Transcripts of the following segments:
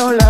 no la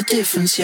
the difference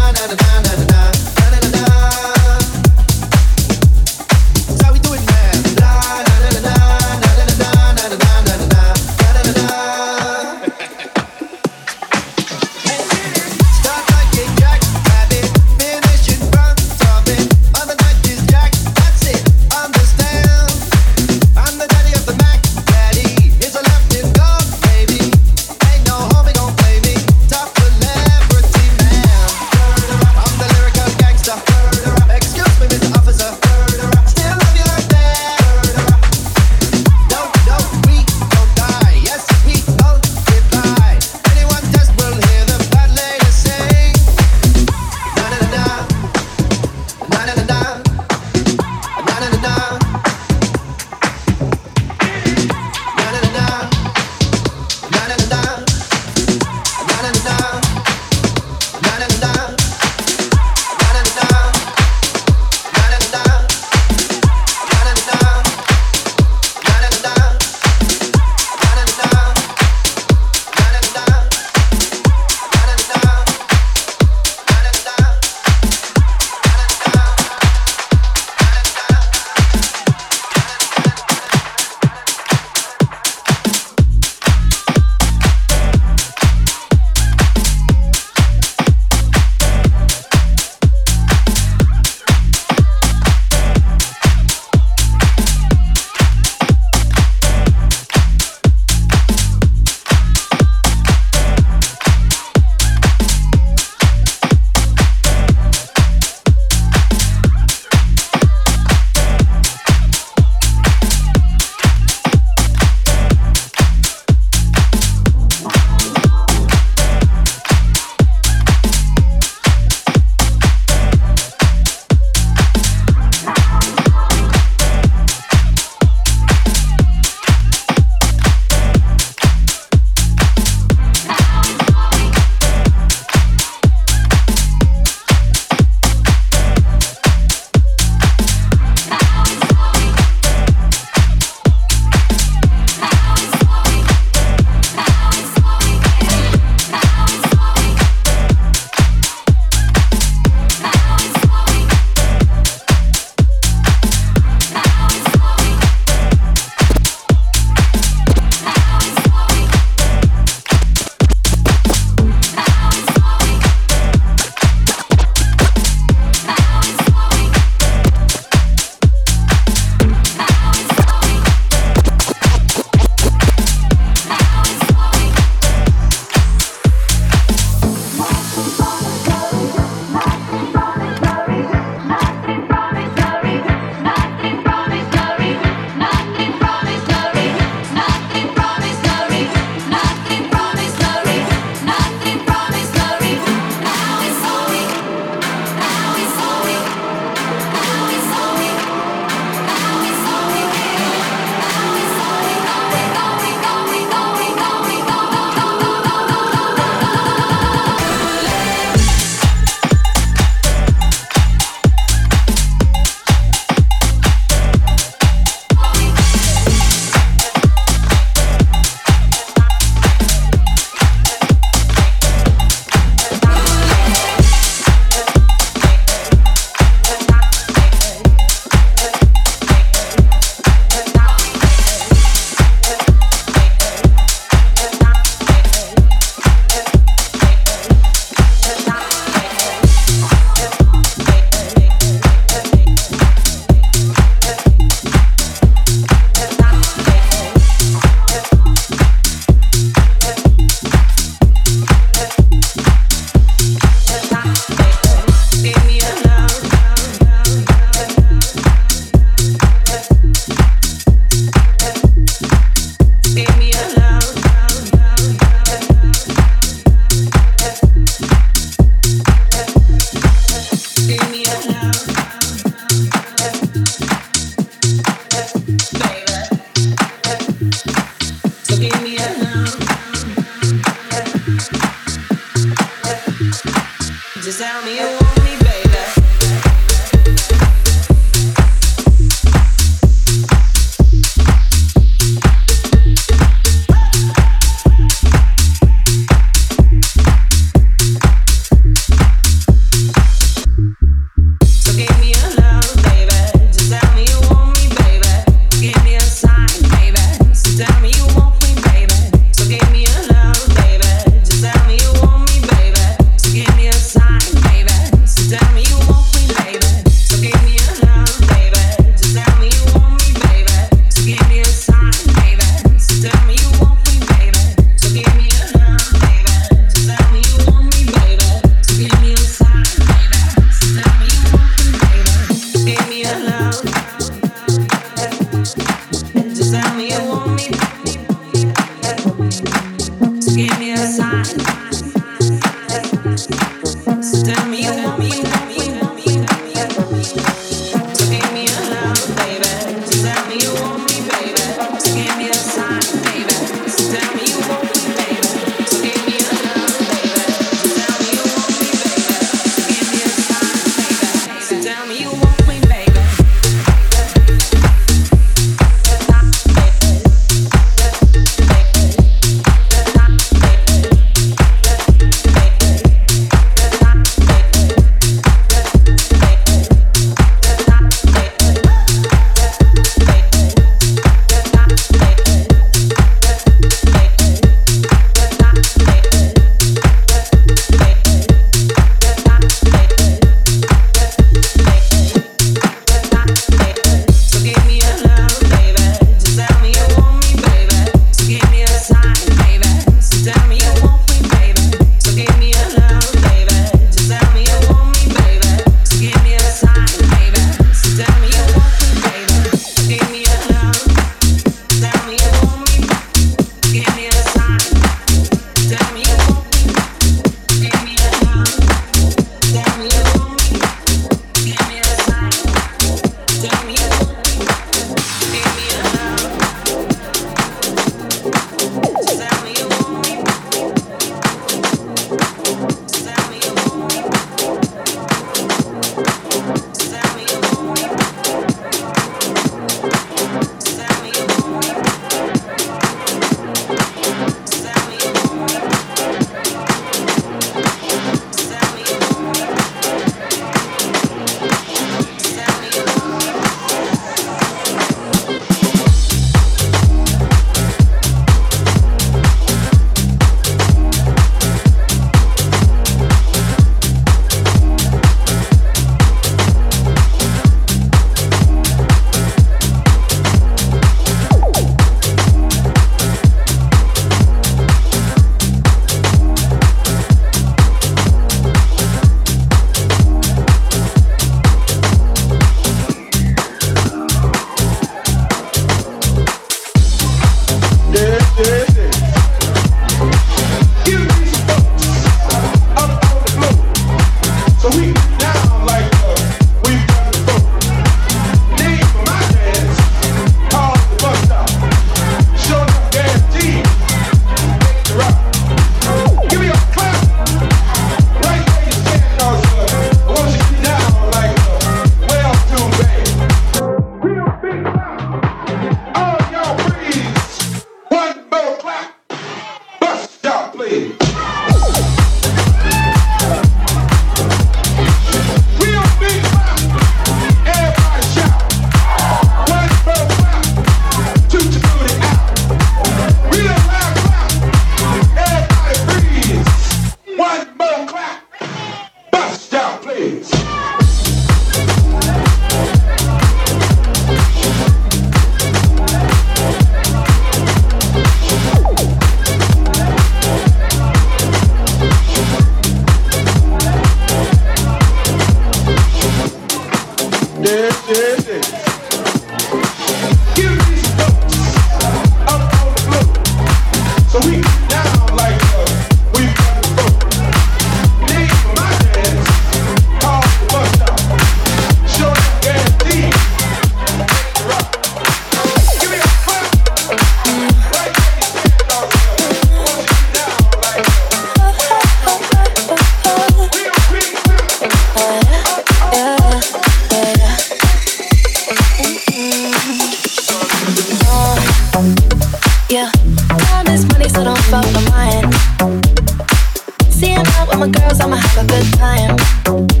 summer, have a good time.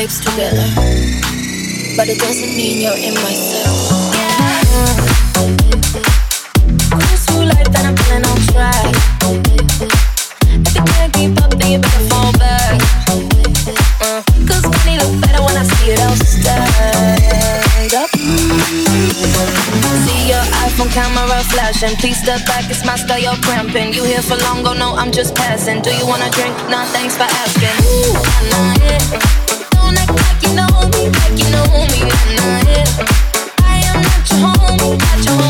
Shapes together, but it doesn't mean you're in my circle. Cruise through life and I'm on track. If you can't keep up, then you better fall back. Uh, better when I see it up See your iPhone camera flashing. Please step back, it's my style, you're cramping. You here for long, go no, I'm just passing. Do you wanna drink? Nah, thanks for asking. Ooh, nah, yeah. Like you know me, nah, yeah. I am not your homie, not your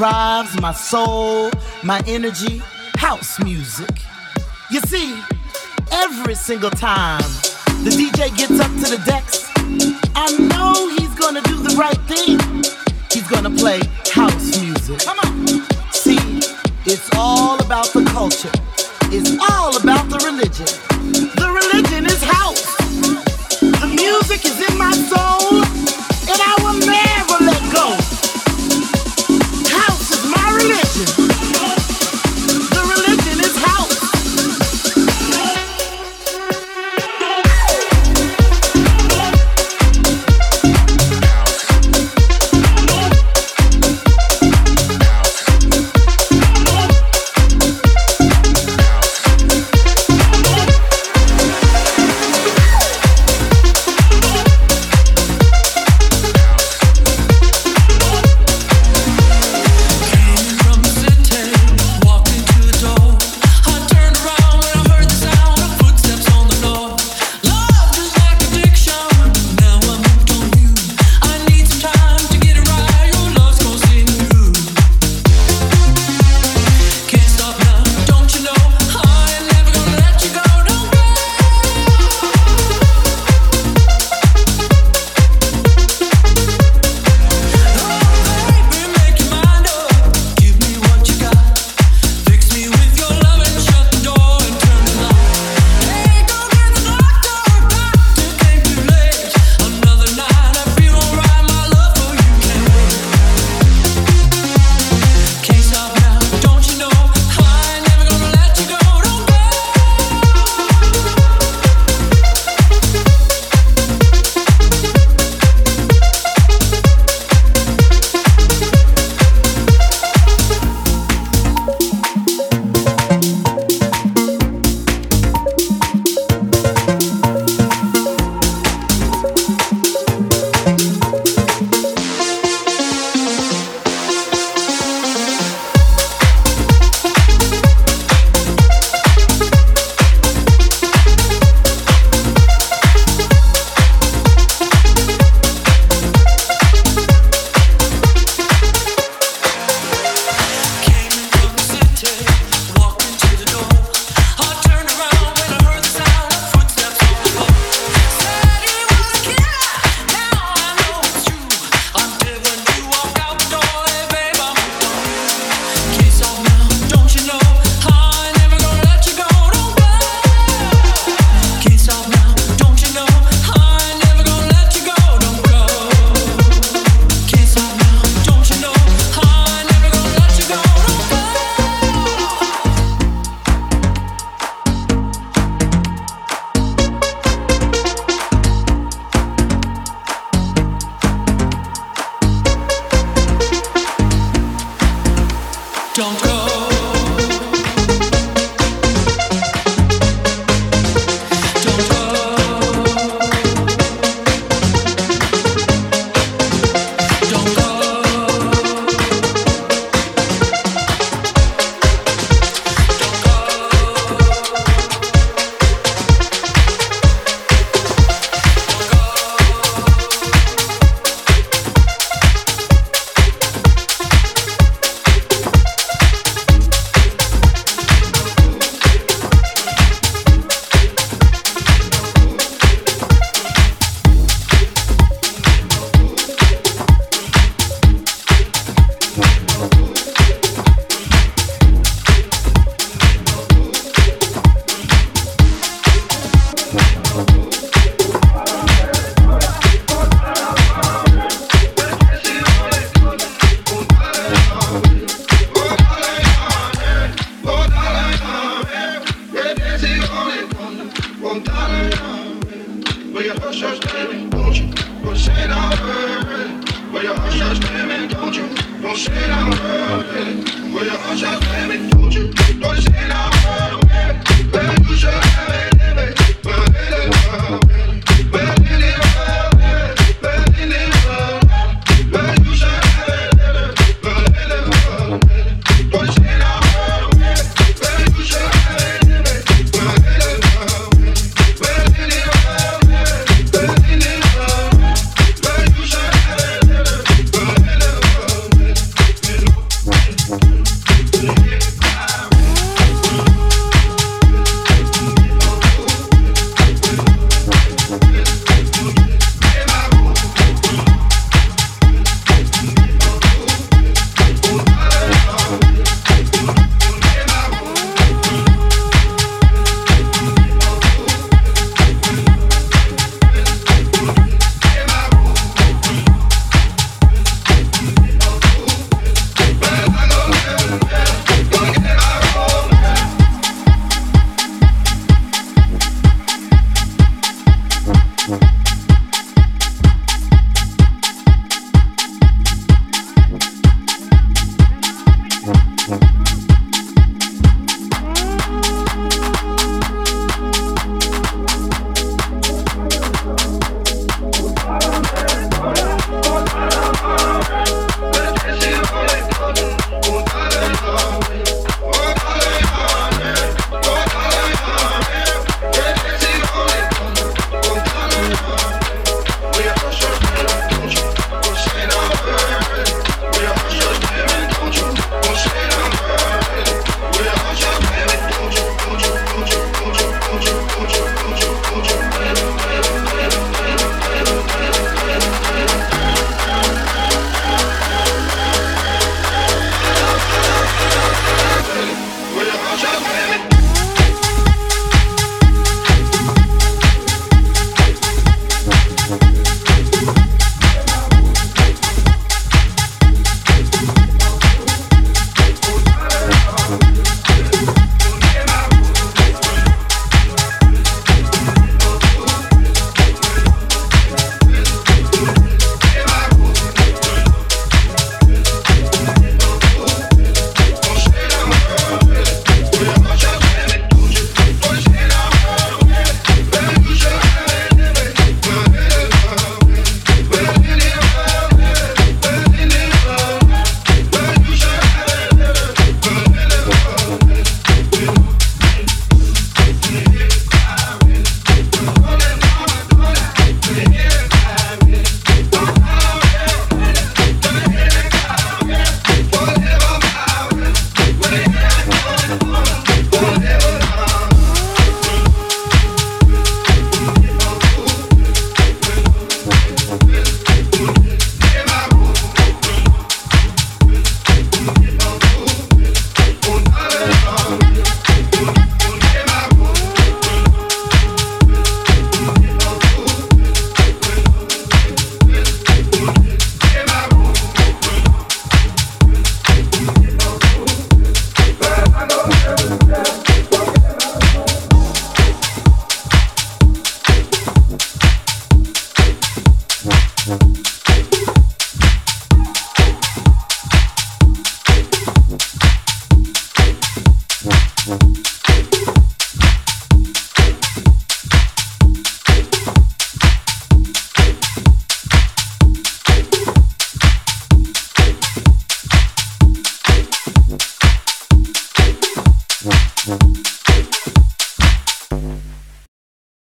Drives my soul, my energy, house music. You see, every single time the DJ gets up to the decks, I know he's gonna do the right thing. He's gonna play house music. Come on. See, it's all about the culture. It's all